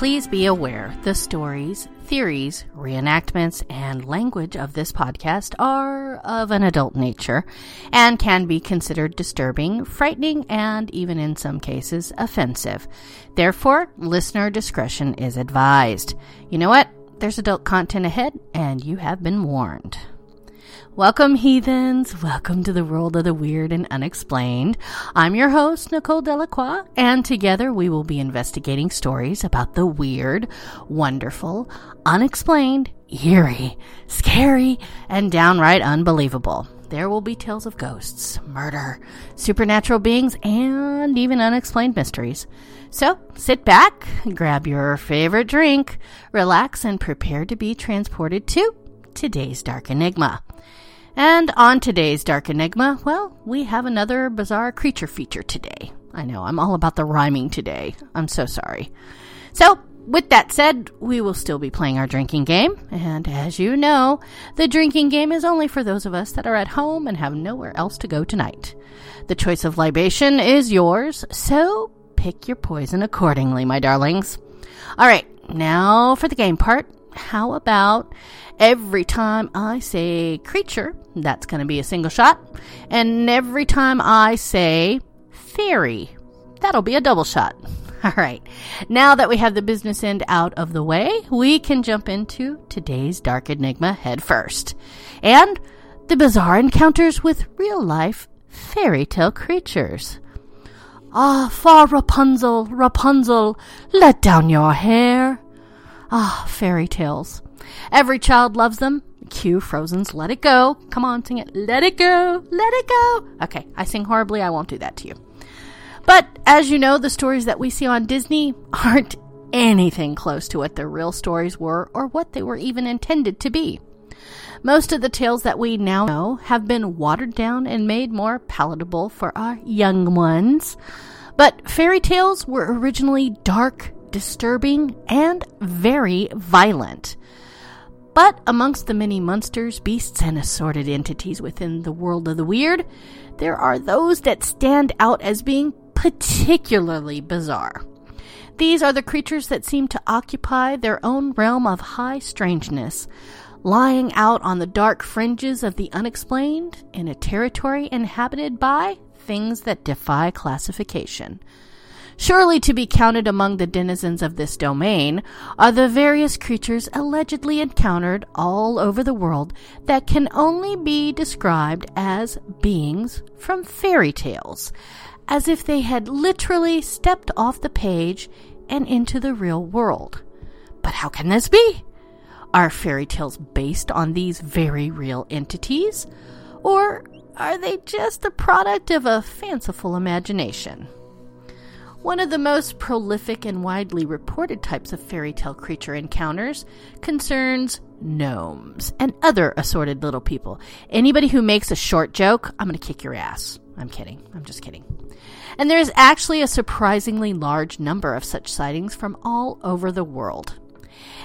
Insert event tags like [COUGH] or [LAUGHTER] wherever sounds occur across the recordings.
Please be aware the stories, theories, reenactments, and language of this podcast are of an adult nature and can be considered disturbing, frightening, and even in some cases offensive. Therefore, listener discretion is advised. You know what? There's adult content ahead, and you have been warned. Welcome, heathens. Welcome to the world of the weird and unexplained. I'm your host, Nicole Delacroix, and together we will be investigating stories about the weird, wonderful, unexplained, eerie, scary, and downright unbelievable. There will be tales of ghosts, murder, supernatural beings, and even unexplained mysteries. So sit back, grab your favorite drink, relax, and prepare to be transported to today's Dark Enigma. And on today's Dark Enigma, well, we have another bizarre creature feature today. I know, I'm all about the rhyming today. I'm so sorry. So, with that said, we will still be playing our drinking game. And as you know, the drinking game is only for those of us that are at home and have nowhere else to go tonight. The choice of libation is yours, so pick your poison accordingly, my darlings. All right, now for the game part. How about every time I say creature, that's going to be a single shot. And every time I say fairy, that'll be a double shot. [LAUGHS] All right. Now that we have the business end out of the way, we can jump into today's Dark Enigma head first. And the bizarre encounters with real life fairy tale creatures. Ah, far Rapunzel, Rapunzel, let down your hair. Ah, fairy tales. Every child loves them. Cue Frozen's Let It Go. Come on, sing it. Let it go. Let it go. Okay, I sing horribly. I won't do that to you. But as you know, the stories that we see on Disney aren't anything close to what the real stories were or what they were even intended to be. Most of the tales that we now know have been watered down and made more palatable for our young ones. But fairy tales were originally dark, disturbing, and very violent. But amongst the many monsters, beasts, and assorted entities within the world of the weird, there are those that stand out as being particularly bizarre. These are the creatures that seem to occupy their own realm of high strangeness, lying out on the dark fringes of the unexplained in a territory inhabited by things that defy classification. Surely to be counted among the denizens of this domain are the various creatures allegedly encountered all over the world that can only be described as beings from fairy tales, as if they had literally stepped off the page and into the real world. But how can this be? Are fairy tales based on these very real entities? Or are they just the product of a fanciful imagination? One of the most prolific and widely reported types of fairy tale creature encounters concerns gnomes and other assorted little people. Anybody who makes a short joke, I'm going to kick your ass. I'm kidding. I'm just kidding. And there is actually a surprisingly large number of such sightings from all over the world.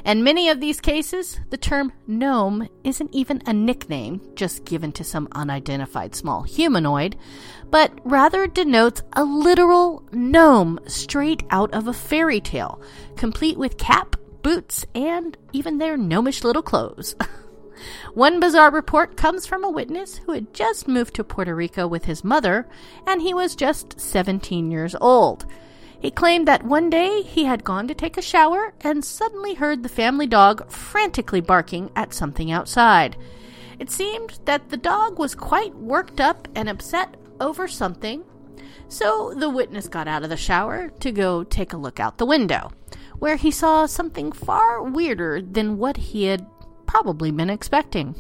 In many of these cases, the term gnome isn't even a nickname just given to some unidentified small humanoid, but rather denotes a literal gnome straight out of a fairy tale, complete with cap, boots, and even their gnomish little clothes. [LAUGHS] One bizarre report comes from a witness who had just moved to Puerto Rico with his mother, and he was just 17 years old. He claimed that one day he had gone to take a shower and suddenly heard the family dog frantically barking at something outside. It seemed that the dog was quite worked up and upset over something, so the witness got out of the shower to go take a look out the window, where he saw something far weirder than what he had probably been expecting.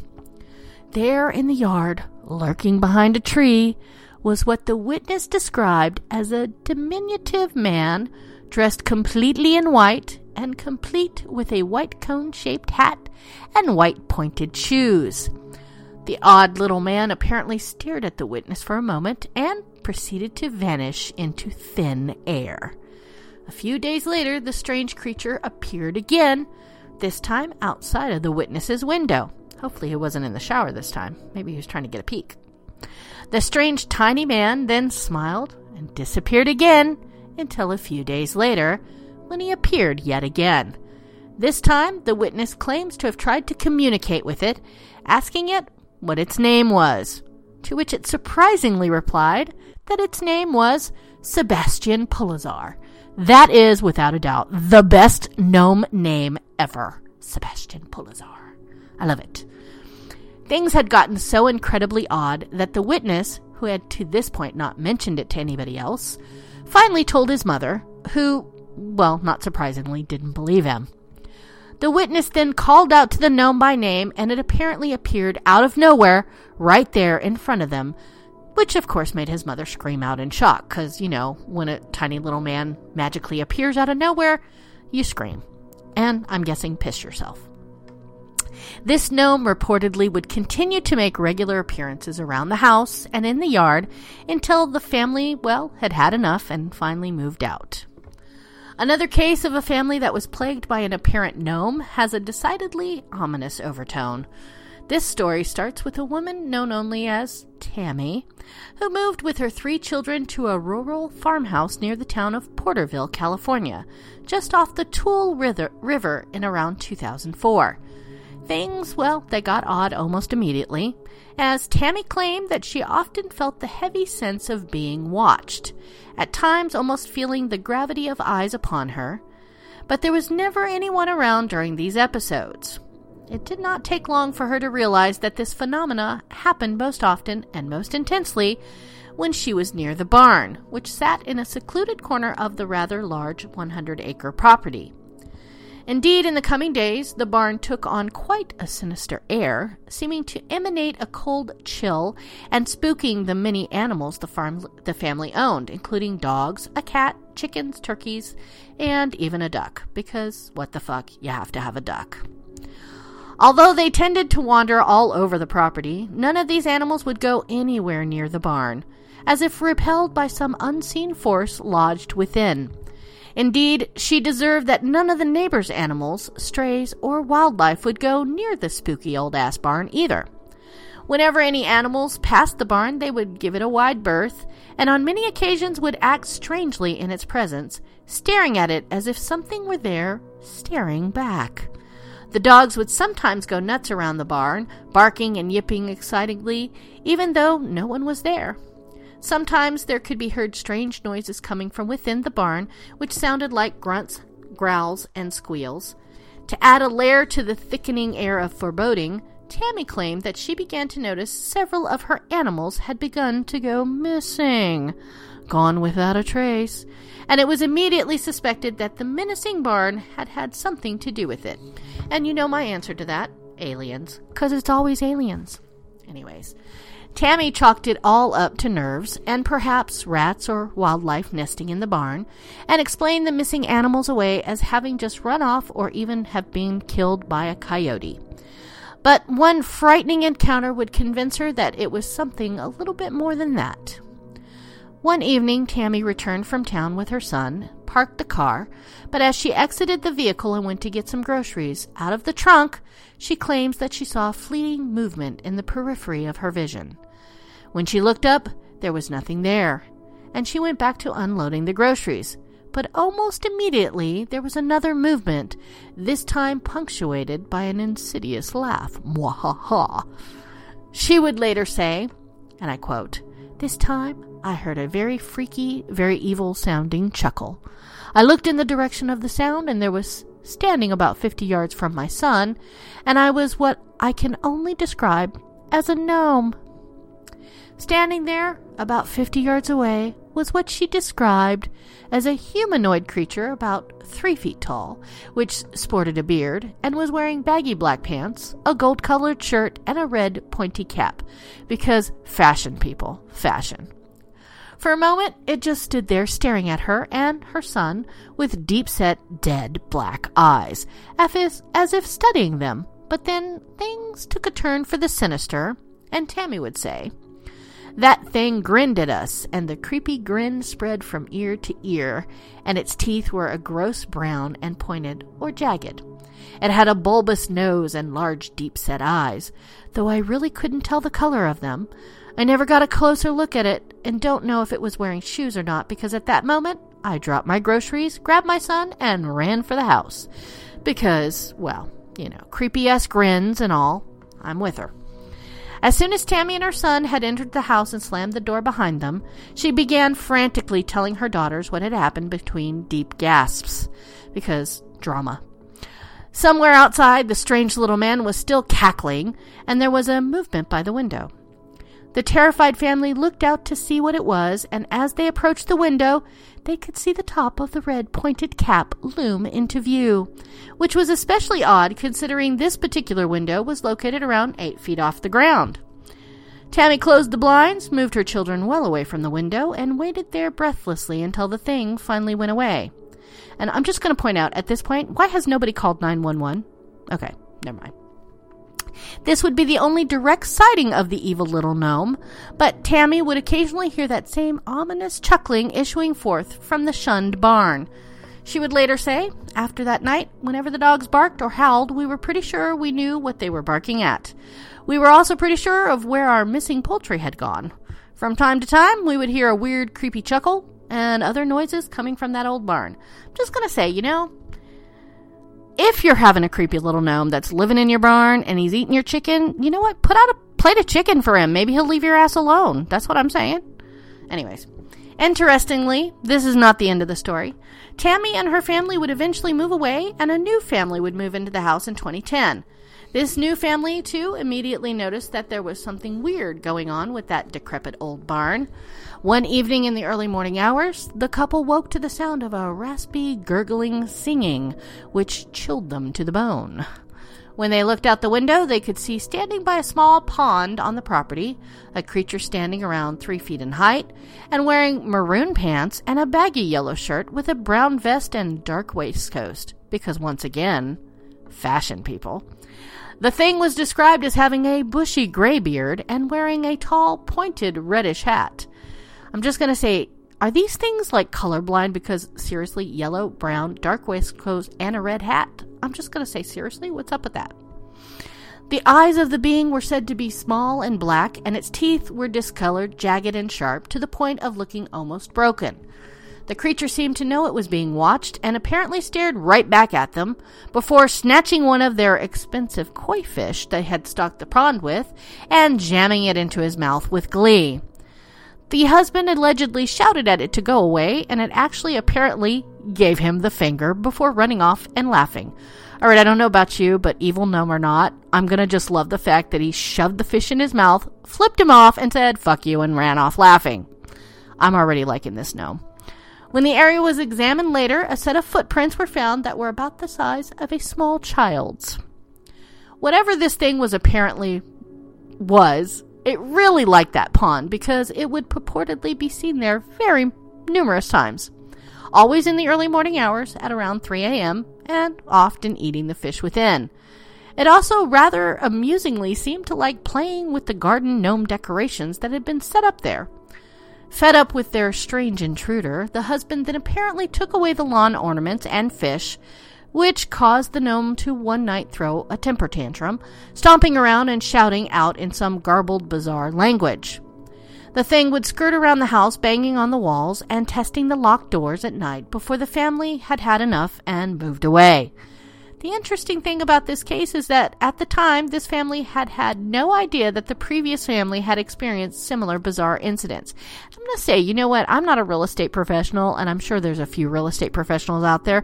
There in the yard, lurking behind a tree, was what the witness described as a diminutive man dressed completely in white and complete with a white cone shaped hat and white pointed shoes. The odd little man apparently stared at the witness for a moment and proceeded to vanish into thin air. A few days later, the strange creature appeared again, this time outside of the witness's window. Hopefully, he wasn't in the shower this time. Maybe he was trying to get a peek. The strange tiny man then smiled and disappeared again until a few days later, when he appeared yet again. This time, the witness claims to have tried to communicate with it, asking it what its name was, to which it surprisingly replied that its name was Sebastian Pulazar. That is, without a doubt, the best gnome name ever. Sebastian Pulazar. I love it. Things had gotten so incredibly odd that the witness, who had to this point not mentioned it to anybody else, finally told his mother, who, well, not surprisingly, didn't believe him. The witness then called out to the gnome by name, and it apparently appeared out of nowhere right there in front of them, which of course made his mother scream out in shock, because, you know, when a tiny little man magically appears out of nowhere, you scream. And I'm guessing piss yourself. This gnome reportedly would continue to make regular appearances around the house and in the yard until the family, well, had had enough and finally moved out. Another case of a family that was plagued by an apparent gnome has a decidedly ominous overtone. This story starts with a woman known only as Tammy, who moved with her three children to a rural farmhouse near the town of Porterville, California, just off the Tule River in around 2004. Things, well, they got odd almost immediately, as Tammy claimed that she often felt the heavy sense of being watched, at times almost feeling the gravity of eyes upon her, but there was never anyone around during these episodes. It did not take long for her to realize that this phenomena happened most often and most intensely when she was near the barn, which sat in a secluded corner of the rather large 100 acre property. Indeed, in the coming days, the barn took on quite a sinister air, seeming to emanate a cold chill and spooking the many animals the farm the family owned, including dogs, a cat, chickens, turkeys, and even a duck, because what the fuck, you have to have a duck. Although they tended to wander all over the property, none of these animals would go anywhere near the barn, as if repelled by some unseen force lodged within. Indeed, she deserved that none of the neighbors' animals, strays, or wildlife would go near the spooky old ass barn either. Whenever any animals passed the barn, they would give it a wide berth, and on many occasions would act strangely in its presence, staring at it as if something were there, staring back. The dogs would sometimes go nuts around the barn, barking and yipping excitedly, even though no one was there. Sometimes there could be heard strange noises coming from within the barn, which sounded like grunts, growls, and squeals. To add a layer to the thickening air of foreboding, Tammy claimed that she began to notice several of her animals had begun to go missing, gone without a trace, and it was immediately suspected that the menacing barn had had something to do with it. And you know my answer to that aliens, because it's always aliens. Anyways, Tammy chalked it all up to nerves and perhaps rats or wildlife nesting in the barn, and explained the missing animals away as having just run off or even have been killed by a coyote. But one frightening encounter would convince her that it was something a little bit more than that. One evening, Tammy returned from town with her son, parked the car, but as she exited the vehicle and went to get some groceries, out of the trunk, she claims that she saw a fleeting movement in the periphery of her vision. When she looked up, there was nothing there, and she went back to unloading the groceries. But almost immediately there was another movement, this time punctuated by an insidious laugh. Mwahaha. She would later say, and I quote, This time I heard a very freaky, very evil sounding chuckle. I looked in the direction of the sound, and there was standing about fifty yards from my son, and I was what I can only describe as a gnome. Standing there, about fifty yards away, was what she described as a humanoid creature about three feet tall, which sported a beard and was wearing baggy black pants, a gold colored shirt, and a red pointy cap. Because fashion, people, fashion. For a moment, it just stood there staring at her and her son with deep set, dead black eyes, as if, studying them. But then things took a turn for the sinister, and Tammy would say, that thing grinned at us, and the creepy grin spread from ear to ear, and its teeth were a gross brown and pointed or jagged. It had a bulbous nose and large, deep set eyes, though I really couldn't tell the color of them. I never got a closer look at it, and don't know if it was wearing shoes or not, because at that moment I dropped my groceries, grabbed my son, and ran for the house. Because, well, you know, creepy ass grins and all, I'm with her. As soon as Tammy and her son had entered the house and slammed the door behind them, she began frantically telling her daughters what had happened between deep gasps. Because drama. Somewhere outside, the strange little man was still cackling, and there was a movement by the window. The terrified family looked out to see what it was, and as they approached the window, they could see the top of the red pointed cap loom into view, which was especially odd considering this particular window was located around eight feet off the ground. Tammy closed the blinds, moved her children well away from the window, and waited there breathlessly until the thing finally went away. And I'm just going to point out at this point, why has nobody called 911? Okay, never mind. This would be the only direct sighting of the evil little gnome, but Tammy would occasionally hear that same ominous chuckling issuing forth from the shunned barn. She would later say, after that night, whenever the dogs barked or howled, we were pretty sure we knew what they were barking at. We were also pretty sure of where our missing poultry had gone. From time to time, we would hear a weird, creepy chuckle and other noises coming from that old barn. I'm just gonna say, you know, if you're having a creepy little gnome that's living in your barn and he's eating your chicken, you know what? Put out a plate of chicken for him. Maybe he'll leave your ass alone. That's what I'm saying. Anyways, interestingly, this is not the end of the story. Tammy and her family would eventually move away, and a new family would move into the house in 2010. This new family, too, immediately noticed that there was something weird going on with that decrepit old barn. One evening in the early morning hours, the couple woke to the sound of a raspy, gurgling singing, which chilled them to the bone. When they looked out the window, they could see standing by a small pond on the property a creature standing around three feet in height and wearing maroon pants and a baggy yellow shirt with a brown vest and dark waistcoat. Because once again, fashion people. The thing was described as having a bushy gray beard and wearing a tall, pointed reddish hat. I'm just going to say, are these things like colorblind because seriously, yellow, brown, dark waistcoat, and a red hat? I'm just going to say, seriously, what's up with that? The eyes of the being were said to be small and black, and its teeth were discolored, jagged, and sharp to the point of looking almost broken. The creature seemed to know it was being watched and apparently stared right back at them before snatching one of their expensive koi fish they had stocked the pond with and jamming it into his mouth with glee. The husband allegedly shouted at it to go away, and it actually apparently gave him the finger before running off and laughing. All right, I don't know about you, but evil gnome or not, I'm gonna just love the fact that he shoved the fish in his mouth, flipped him off, and said, fuck you, and ran off laughing. I'm already liking this gnome. When the area was examined later, a set of footprints were found that were about the size of a small child's. Whatever this thing was apparently was, it really liked that pond because it would purportedly be seen there very numerous times. Always in the early morning hours at around 3 a.m., and often eating the fish within. It also rather amusingly seemed to like playing with the garden gnome decorations that had been set up there. Fed up with their strange intruder, the husband then apparently took away the lawn ornaments and fish, which caused the gnome to one night throw a temper tantrum, stomping around and shouting out in some garbled, bizarre language. The thing would skirt around the house, banging on the walls and testing the locked doors at night before the family had had enough and moved away. The interesting thing about this case is that at the time, this family had had no idea that the previous family had experienced similar bizarre incidents. I'm going to say, you know what? I'm not a real estate professional, and I'm sure there's a few real estate professionals out there.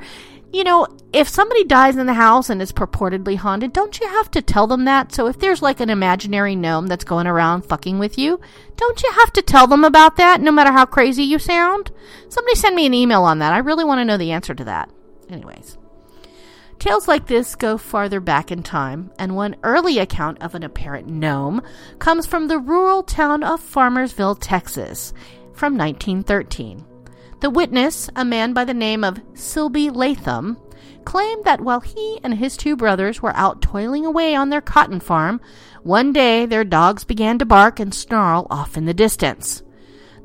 You know, if somebody dies in the house and is purportedly haunted, don't you have to tell them that? So if there's like an imaginary gnome that's going around fucking with you, don't you have to tell them about that no matter how crazy you sound? Somebody send me an email on that. I really want to know the answer to that. Anyways. Tales like this go farther back in time, and one early account of an apparent gnome comes from the rural town of Farmersville, Texas, from 1913. The witness, a man by the name of Silbie Latham, claimed that while he and his two brothers were out toiling away on their cotton farm, one day their dogs began to bark and snarl off in the distance.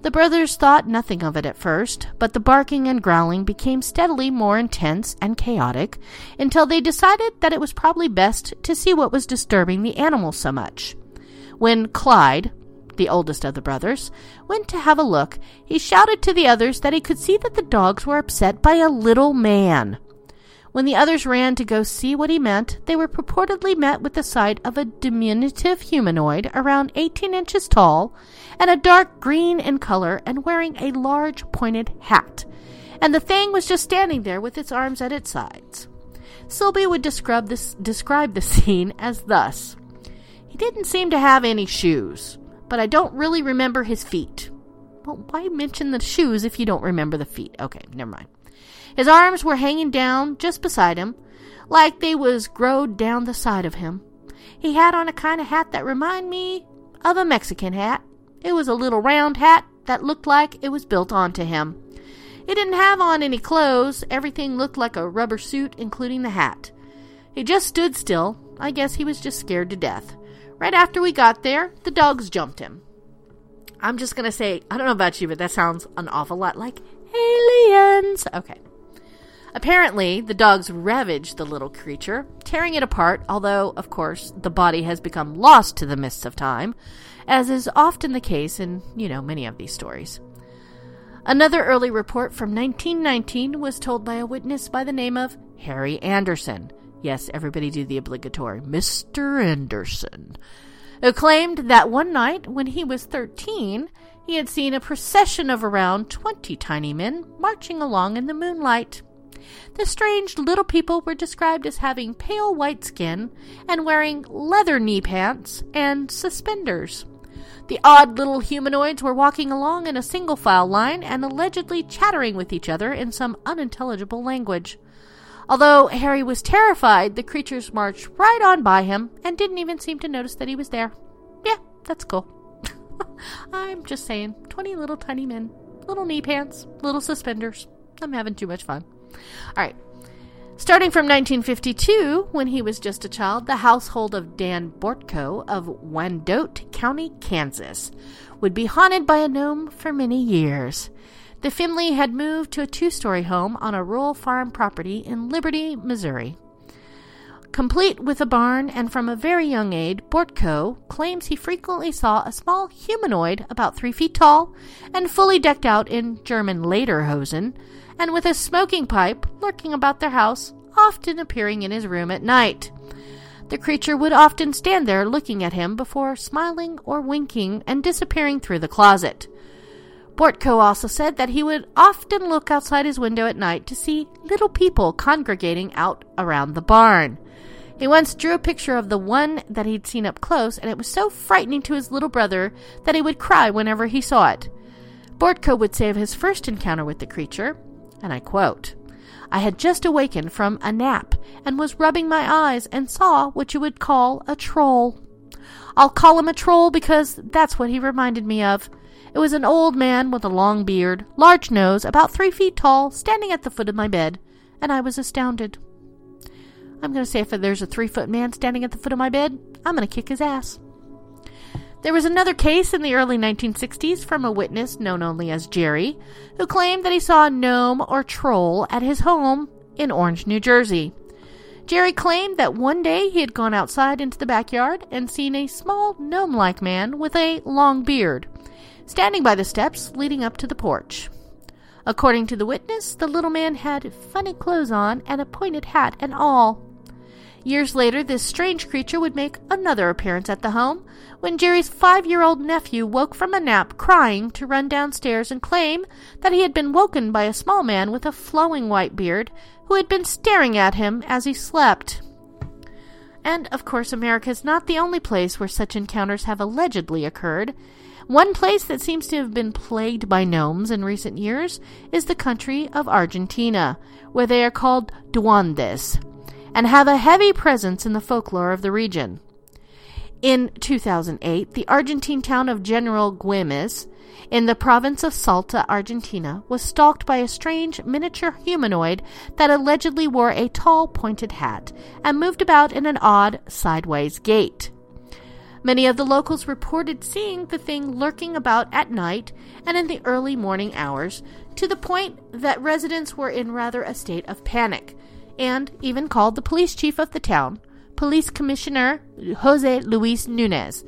The brothers thought nothing of it at first, but the barking and growling became steadily more intense and chaotic until they decided that it was probably best to see what was disturbing the animals so much. When Clyde, the oldest of the brothers, went to have a look, he shouted to the others that he could see that the dogs were upset by a little man. When the others ran to go see what he meant, they were purportedly met with the sight of a diminutive humanoid around 18 inches tall and a dark green in color and wearing a large pointed hat. And the thing was just standing there with its arms at its sides. Sylvia would describe this, describe the [LAUGHS] scene as thus He didn't seem to have any shoes, but I don't really remember his feet. Well, why mention the shoes if you don't remember the feet? Okay, never mind. His arms were hanging down just beside him, like they was growed down the side of him. He had on a kind of hat that reminded me of a Mexican hat. It was a little round hat that looked like it was built onto him. He didn't have on any clothes. Everything looked like a rubber suit, including the hat. He just stood still. I guess he was just scared to death. Right after we got there, the dogs jumped him. I'm just going to say, I don't know about you, but that sounds an awful lot like aliens. Okay. Apparently, the dogs ravaged the little creature, tearing it apart, although, of course, the body has become lost to the mists of time, as is often the case in, you know, many of these stories. Another early report from 1919 was told by a witness by the name of Harry Anderson. Yes, everybody do the obligatory Mr. Anderson. Claimed that one night when he was 13, he had seen a procession of around 20 tiny men marching along in the moonlight. The strange little people were described as having pale white skin and wearing leather knee pants and suspenders. The odd little humanoids were walking along in a single file line and allegedly chattering with each other in some unintelligible language. Although Harry was terrified, the creatures marched right on by him and didn't even seem to notice that he was there. Yeah, that's cool. [LAUGHS] I'm just saying, 20 little tiny men, little knee pants, little suspenders. I'm having too much fun. All right. Starting from 1952, when he was just a child, the household of Dan Bortko of Wyandotte County, Kansas, would be haunted by a gnome for many years. The family had moved to a two story home on a rural farm property in Liberty, Missouri. Complete with a barn, and from a very young age, Bortko claims he frequently saw a small humanoid about three feet tall and fully decked out in German lederhosen and with a smoking pipe lurking about their house, often appearing in his room at night. The creature would often stand there looking at him before smiling or winking and disappearing through the closet. Bortko also said that he would often look outside his window at night to see little people congregating out around the barn. He once drew a picture of the one that he'd seen up close, and it was so frightening to his little brother that he would cry whenever he saw it. Bortko would say of his first encounter with the creature and I quote, I had just awakened from a nap and was rubbing my eyes and saw what you would call a troll. I'll call him a troll because that's what he reminded me of. It was an old man with a long beard, large nose, about three feet tall, standing at the foot of my bed, and I was astounded. I'm going to say if there's a three foot man standing at the foot of my bed, I'm going to kick his ass. There was another case in the early 1960s from a witness known only as Jerry, who claimed that he saw a gnome or troll at his home in Orange, New Jersey. Jerry claimed that one day he had gone outside into the backyard and seen a small gnome like man with a long beard standing by the steps leading up to the porch. According to the witness, the little man had funny clothes on and a pointed hat and all. Years later, this strange creature would make another appearance at the home when Jerry's five year old nephew woke from a nap crying to run downstairs and claim that he had been woken by a small man with a flowing white beard who had been staring at him as he slept. And, of course, America is not the only place where such encounters have allegedly occurred. One place that seems to have been plagued by gnomes in recent years is the country of Argentina, where they are called duendes and have a heavy presence in the folklore of the region. In 2008, the Argentine town of General Güemes, in the province of Salta, Argentina, was stalked by a strange miniature humanoid that allegedly wore a tall pointed hat and moved about in an odd sideways gait. Many of the locals reported seeing the thing lurking about at night and in the early morning hours, to the point that residents were in rather a state of panic, and even called the police chief of the town, Police Commissioner Jose Luis Nunez,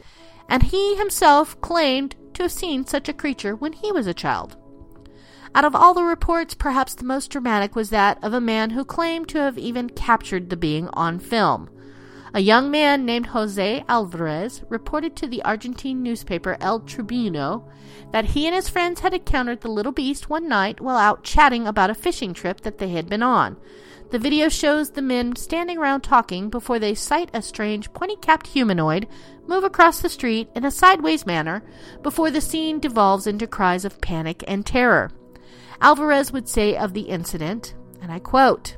and he himself claimed to have seen such a creature when he was a child. Out of all the reports, perhaps the most dramatic was that of a man who claimed to have even captured the being on film. A young man named Jose Alvarez reported to the Argentine newspaper El Tribuno that he and his friends had encountered the little beast one night while out chatting about a fishing trip that they had been on. The video shows the men standing around talking before they sight a strange pointy capped humanoid move across the street in a sideways manner before the scene devolves into cries of panic and terror. Alvarez would say of the incident, and I quote,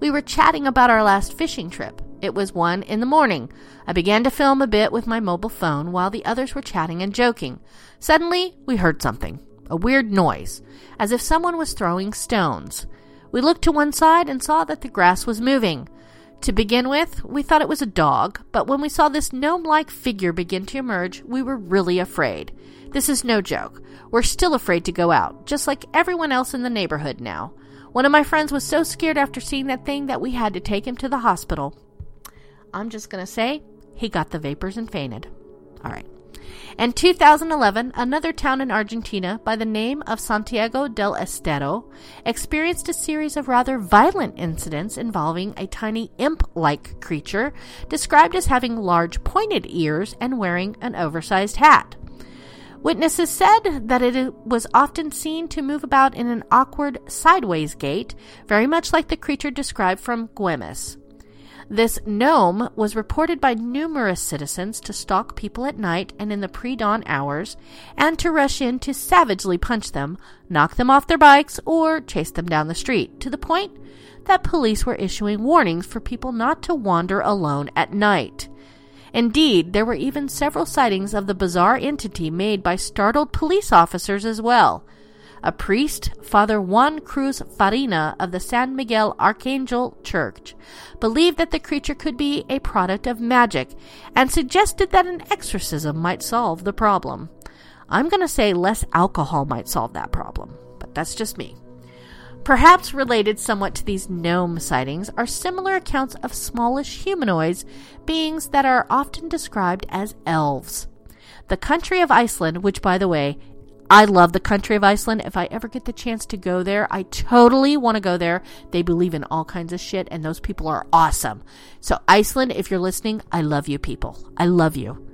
We were chatting about our last fishing trip. It was one in the morning. I began to film a bit with my mobile phone while the others were chatting and joking. Suddenly, we heard something a weird noise, as if someone was throwing stones. We looked to one side and saw that the grass was moving. To begin with, we thought it was a dog, but when we saw this gnome like figure begin to emerge, we were really afraid. This is no joke. We're still afraid to go out, just like everyone else in the neighborhood now. One of my friends was so scared after seeing that thing that we had to take him to the hospital. I'm just going to say he got the vapors and fainted. All right. In 2011, another town in Argentina by the name of Santiago del Estero experienced a series of rather violent incidents involving a tiny imp like creature described as having large pointed ears and wearing an oversized hat. Witnesses said that it was often seen to move about in an awkward sideways gait, very much like the creature described from Güemes. This gnome was reported by numerous citizens to stalk people at night and in the pre dawn hours, and to rush in to savagely punch them, knock them off their bikes, or chase them down the street, to the point that police were issuing warnings for people not to wander alone at night. Indeed, there were even several sightings of the bizarre entity made by startled police officers as well. A priest, Father Juan Cruz Farina of the San Miguel Archangel Church, believed that the creature could be a product of magic and suggested that an exorcism might solve the problem. I'm going to say less alcohol might solve that problem, but that's just me. Perhaps related somewhat to these gnome sightings are similar accounts of smallish humanoids, beings that are often described as elves. The country of Iceland, which, by the way, I love the country of Iceland. If I ever get the chance to go there, I totally want to go there. They believe in all kinds of shit, and those people are awesome. So, Iceland, if you're listening, I love you people. I love you.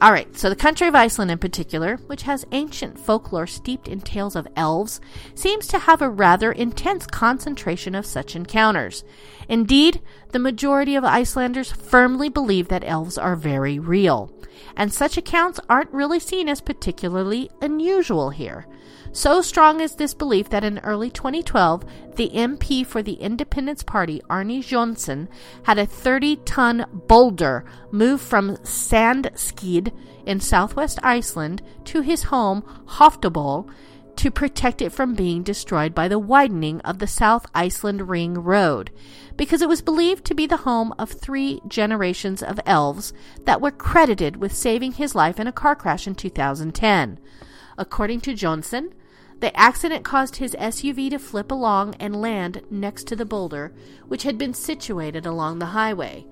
All right, so the country of Iceland in particular, which has ancient folklore steeped in tales of elves, seems to have a rather intense concentration of such encounters. Indeed, the majority of Icelanders firmly believe that elves are very real, and such accounts aren't really seen as particularly unusual here. So strong is this belief that in early 2012, the MP for the Independence Party, Arni Johnsen, had a 30 ton boulder moved from Sandskeiði in southwest Iceland to his home, Hoftabol, to protect it from being destroyed by the widening of the South Iceland Ring Road, because it was believed to be the home of three generations of elves that were credited with saving his life in a car crash in 2010. According to Johnsen, the accident caused his SUV to flip along and land next to the boulder, which had been situated along the highway.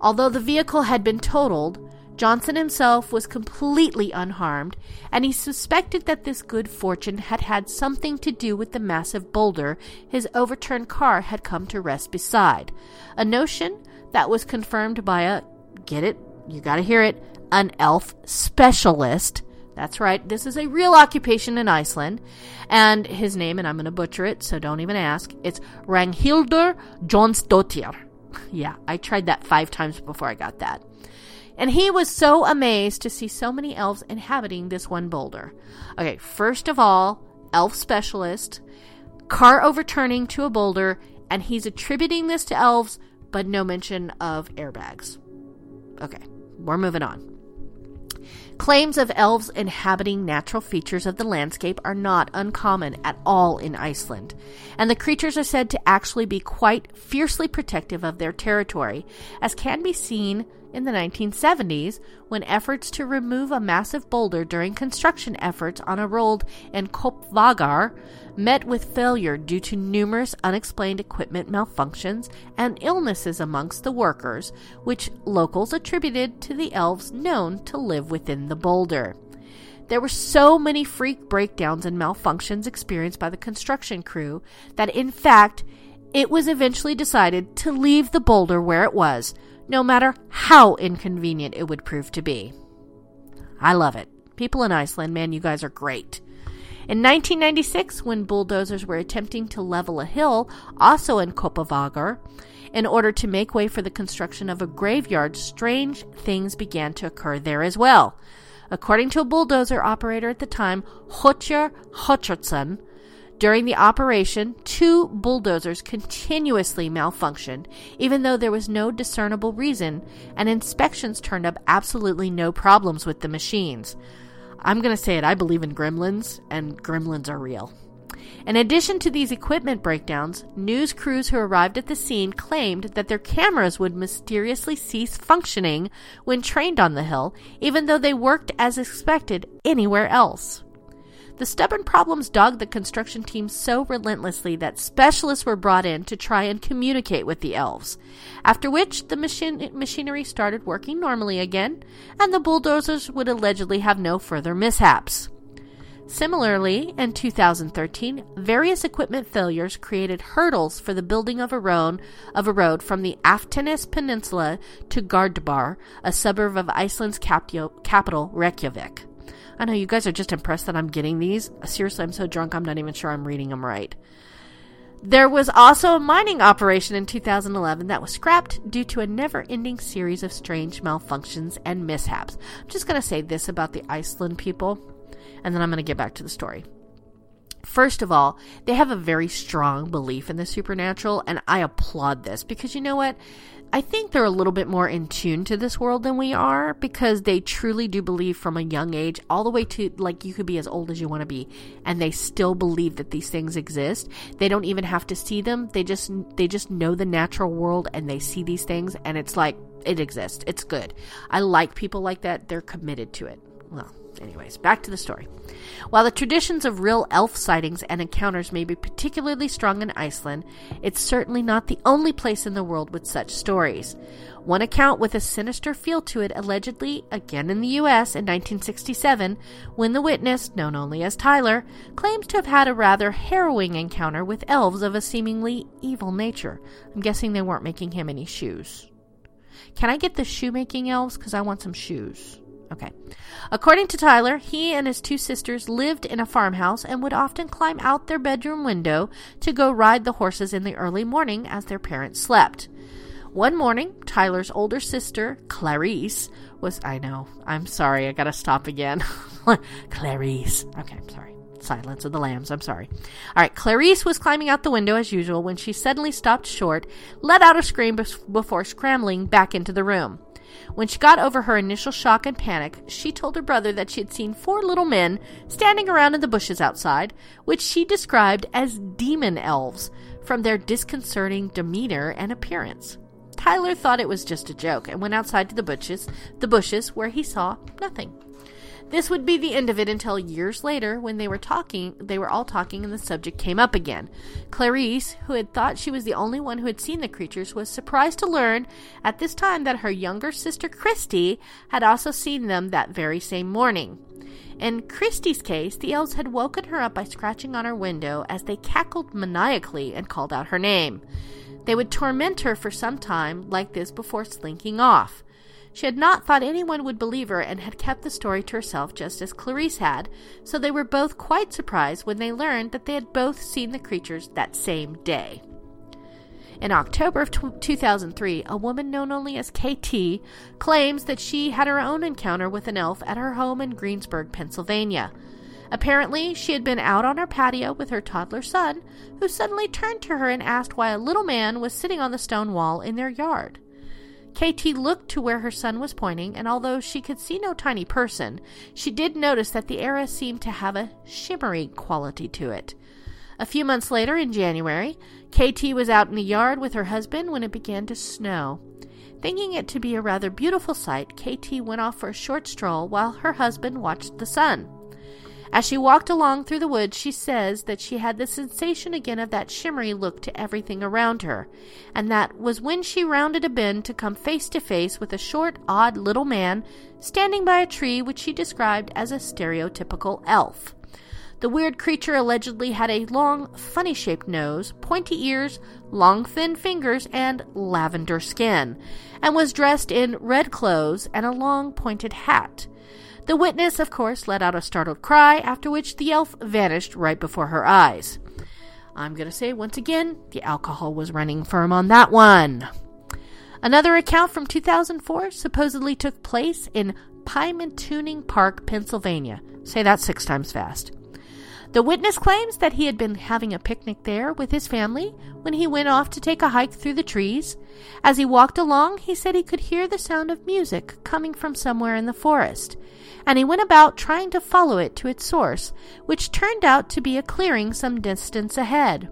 Although the vehicle had been totaled, Johnsen himself was completely unharmed, and he suspected that this good fortune had had something to do with the massive boulder his overturned car had come to rest beside. A notion that was confirmed by a, get it, you gotta hear it, an elf specialist that's right. This is a real occupation in Iceland. And his name, and I'm going to butcher it, so don't even ask. It's Ragnhildur Jonsdottir. [LAUGHS] yeah, I tried that five times before I got that. And he was so amazed to see so many elves inhabiting this one boulder. Okay, first of all, elf specialist, car overturning to a boulder, and he's attributing this to elves, but no mention of airbags. Okay, we're moving on. Claims of elves inhabiting natural features of the landscape are not uncommon at all in Iceland, and the creatures are said to actually be quite fiercely protective of their territory, as can be seen in the 1970s when efforts to remove a massive boulder during construction efforts on a road in Kopvagar met with failure due to numerous unexplained equipment malfunctions and illnesses amongst the workers, which locals attributed to the elves known to live within the boulder. There were so many freak breakdowns and malfunctions experienced by the construction crew that, in fact, it was eventually decided to leave the boulder where it was, no matter how inconvenient it would prove to be. I love it. People in Iceland, man, you guys are great. In 1996, when bulldozers were attempting to level a hill, also in Kopavagar, in order to make way for the construction of a graveyard, strange things began to occur there as well. According to a bulldozer operator at the time, Hotjar Hotjardsson, during the operation, two bulldozers continuously malfunctioned, even though there was no discernible reason, and inspections turned up absolutely no problems with the machines. I'm going to say it, I believe in gremlins, and gremlins are real. In addition to these equipment breakdowns, news crews who arrived at the scene claimed that their cameras would mysteriously cease functioning when trained on the hill, even though they worked as expected anywhere else. The stubborn problems dogged the construction team so relentlessly that specialists were brought in to try and communicate with the elves. After which, the machine- machinery started working normally again, and the bulldozers would allegedly have no further mishaps. Similarly, in 2013, various equipment failures created hurdles for the building of a road, of a road from the Aftanes Peninsula to Gardabar, a suburb of Iceland's capital, Reykjavik. I know you guys are just impressed that I'm getting these. Seriously, I'm so drunk I'm not even sure I'm reading them right. There was also a mining operation in 2011 that was scrapped due to a never ending series of strange malfunctions and mishaps. I'm just going to say this about the Iceland people, and then I'm going to get back to the story. First of all, they have a very strong belief in the supernatural, and I applaud this because you know what? I think they're a little bit more in tune to this world than we are because they truly do believe from a young age, all the way to like you could be as old as you want to be, and they still believe that these things exist. They don't even have to see them; they just they just know the natural world and they see these things, and it's like it exists. It's good. I like people like that. They're committed to it. Well, Anyways, back to the story. While the traditions of real elf sightings and encounters may be particularly strong in Iceland, it's certainly not the only place in the world with such stories. One account with a sinister feel to it allegedly, again in the US in 1967, when the witness, known only as Tyler, claims to have had a rather harrowing encounter with elves of a seemingly evil nature. I'm guessing they weren't making him any shoes. Can I get the shoemaking elves? Because I want some shoes. Okay. According to Tyler, he and his two sisters lived in a farmhouse and would often climb out their bedroom window to go ride the horses in the early morning as their parents slept. One morning, Tyler's older sister, Clarice, was. I know. I'm sorry. I gotta stop again. [LAUGHS] Clarice. Okay, I'm sorry. Silence of the Lambs. I'm sorry. All right, Clarice was climbing out the window as usual when she suddenly stopped short, let out a scream before scrambling back into the room. When she got over her initial shock and panic, she told her brother that she had seen four little men standing around in the bushes outside, which she described as demon elves from their disconcerting demeanor and appearance. Tyler thought it was just a joke and went outside to the bushes, the bushes where he saw nothing. This would be the end of it until years later when they were talking, they were all talking and the subject came up again. Clarice, who had thought she was the only one who had seen the creatures, was surprised to learn at this time that her younger sister Christy had also seen them that very same morning. In Christy's case, the elves had woken her up by scratching on her window as they cackled maniacally and called out her name. They would torment her for some time like this before slinking off. She had not thought anyone would believe her and had kept the story to herself just as Clarice had, so they were both quite surprised when they learned that they had both seen the creatures that same day. In October of 2003, a woman known only as KT claims that she had her own encounter with an elf at her home in Greensburg, Pennsylvania. Apparently, she had been out on her patio with her toddler son, who suddenly turned to her and asked why a little man was sitting on the stone wall in their yard. KT looked to where her son was pointing, and although she could see no tiny person, she did notice that the area seemed to have a shimmery quality to it. A few months later, in January, KT was out in the yard with her husband when it began to snow. Thinking it to be a rather beautiful sight, KT went off for a short stroll while her husband watched the sun. As she walked along through the woods, she says that she had the sensation again of that shimmery look to everything around her, and that was when she rounded a bend to come face to face with a short, odd little man standing by a tree which she described as a stereotypical elf. The weird creature allegedly had a long, funny shaped nose, pointy ears, long, thin fingers, and lavender skin, and was dressed in red clothes and a long, pointed hat. The witness, of course, let out a startled cry, after which the elf vanished right before her eyes. I'm going to say once again, the alcohol was running firm on that one. Another account from 2004 supposedly took place in Pymatuning Park, Pennsylvania. Say that six times fast. The witness claims that he had been having a picnic there with his family when he went off to take a hike through the trees. As he walked along, he said he could hear the sound of music coming from somewhere in the forest, and he went about trying to follow it to its source, which turned out to be a clearing some distance ahead.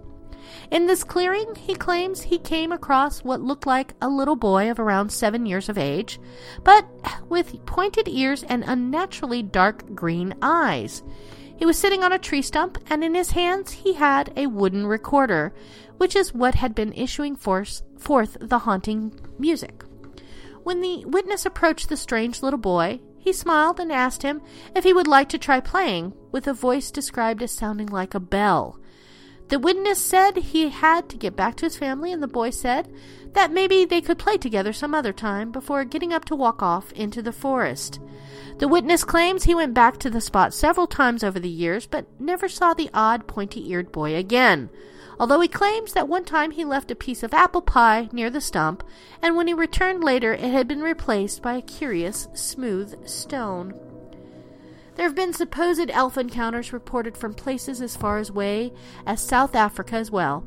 In this clearing, he claims he came across what looked like a little boy of around seven years of age, but with pointed ears and unnaturally dark green eyes. He was sitting on a tree stump, and in his hands he had a wooden recorder, which is what had been issuing forth, forth the haunting music. When the witness approached the strange little boy, he smiled and asked him if he would like to try playing, with a voice described as sounding like a bell. The witness said he had to get back to his family, and the boy said that maybe they could play together some other time before getting up to walk off into the forest. The witness claims he went back to the spot several times over the years, but never saw the odd, pointy eared boy again. Although he claims that one time he left a piece of apple pie near the stump, and when he returned later, it had been replaced by a curious, smooth stone. There have been supposed elf encounters reported from places as far away as South Africa as well.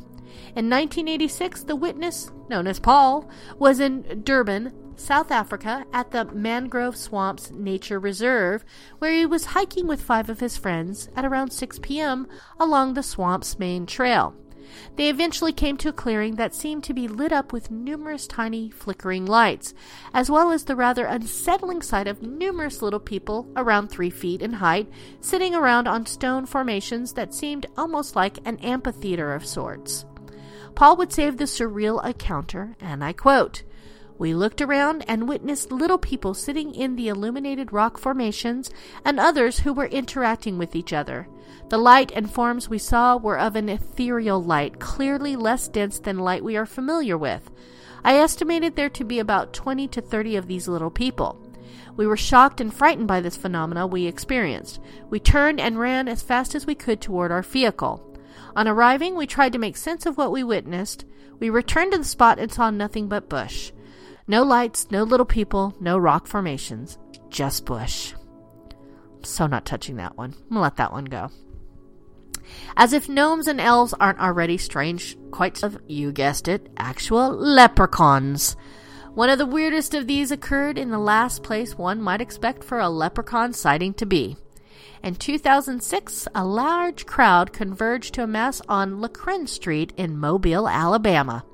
In 1986, the witness, known as Paul, was in Durban, South Africa, at the Mangrove Swamps Nature Reserve, where he was hiking with five of his friends at around 6 p.m. along the swamp's main trail. They eventually came to a clearing that seemed to be lit up with numerous tiny flickering lights, as well as the rather unsettling sight of numerous little people around three feet in height sitting around on stone formations that seemed almost like an amphitheater of sorts. Paul would of the surreal encounter, and I quote, we looked around and witnessed little people sitting in the illuminated rock formations and others who were interacting with each other. The light and forms we saw were of an ethereal light, clearly less dense than light we are familiar with. I estimated there to be about 20 to 30 of these little people. We were shocked and frightened by this phenomena we experienced. We turned and ran as fast as we could toward our vehicle. On arriving, we tried to make sense of what we witnessed. We returned to the spot and saw nothing but bush. No lights, no little people, no rock formations, just bush. So not touching that one. I'm gonna let that one go. As if gnomes and elves aren't already strange, quite of, you guessed it, actual leprechauns. One of the weirdest of these occurred in the last place one might expect for a leprechaun sighting to be. In 2006, a large crowd converged to a amass on Lacren Street in Mobile, Alabama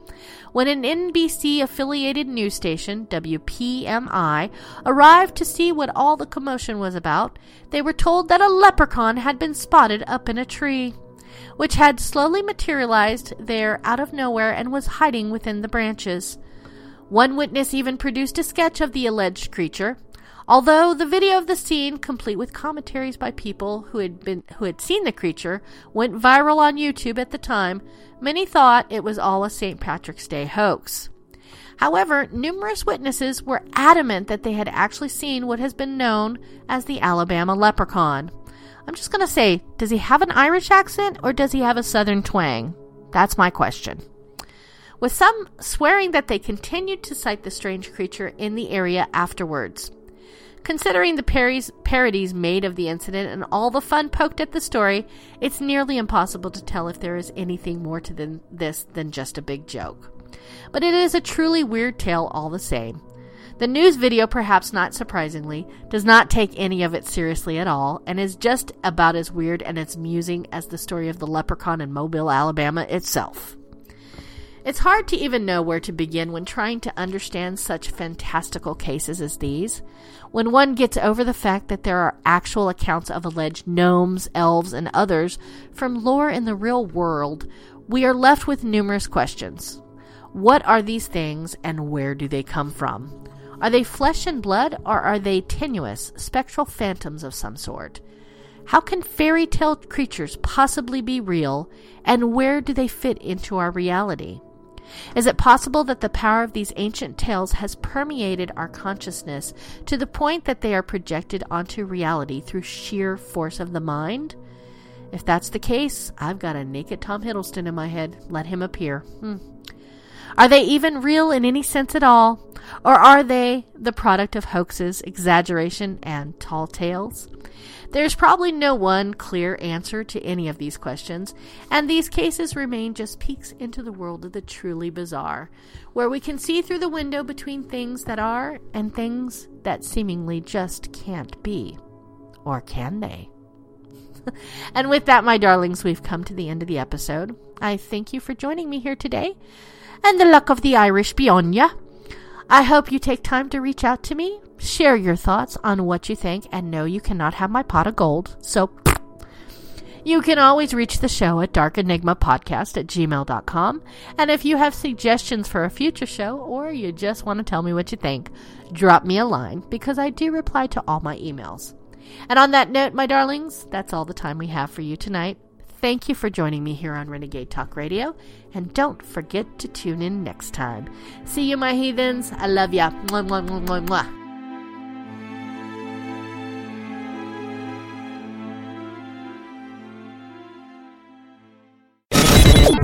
when an NBC affiliated news station, WPMI, arrived to see what all the commotion was about, they were told that a leprechaun had been spotted up in a tree, which had slowly materialized there out of nowhere and was hiding within the branches. One witness even produced a sketch of the alleged creature. Although the video of the scene, complete with commentaries by people who had been who had seen the creature, went viral on YouTube at the time, Many thought it was all a St. Patrick's Day hoax. However, numerous witnesses were adamant that they had actually seen what has been known as the Alabama leprechaun. I'm just going to say, does he have an Irish accent or does he have a southern twang? That's my question. With some swearing that they continued to sight the strange creature in the area afterwards. Considering the parodies, made of the incident and all the fun poked at the story, it's nearly impossible to tell if there is anything more to than this than just a big joke. But it is a truly weird tale all the same. The news video, perhaps not surprisingly, does not take any of it seriously at all and is just about as weird and as amusing as the story of the leprechaun in Mobile, Alabama itself. It's hard to even know where to begin when trying to understand such fantastical cases as these. When one gets over the fact that there are actual accounts of alleged gnomes, elves, and others from lore in the real world, we are left with numerous questions. What are these things and where do they come from? Are they flesh and blood or are they tenuous, spectral phantoms of some sort? How can fairy tale creatures possibly be real and where do they fit into our reality? Is it possible that the power of these ancient tales has permeated our consciousness to the point that they are projected onto reality through sheer force of the mind? If that's the case, I've got a naked Tom Hiddleston in my head. Let him appear. Hmm. Are they even real in any sense at all? Or are they the product of hoaxes, exaggeration, and tall tales? There's probably no one clear answer to any of these questions, and these cases remain just peeks into the world of the truly bizarre, where we can see through the window between things that are and things that seemingly just can't be. Or can they? [LAUGHS] and with that, my darlings, we've come to the end of the episode. I thank you for joining me here today, and the luck of the Irish be on ya. I hope you take time to reach out to me, share your thoughts on what you think, and know you cannot have my pot of gold. So, [SNIFFS] you can always reach the show at darkenigmapodcast at gmail.com. And if you have suggestions for a future show or you just want to tell me what you think, drop me a line because I do reply to all my emails. And on that note, my darlings, that's all the time we have for you tonight. Thank you for joining me here on Renegade Talk Radio, and don't forget to tune in next time. See you, my heathens. I love ya. Mwah, mwah, mwah, mwah, mwah.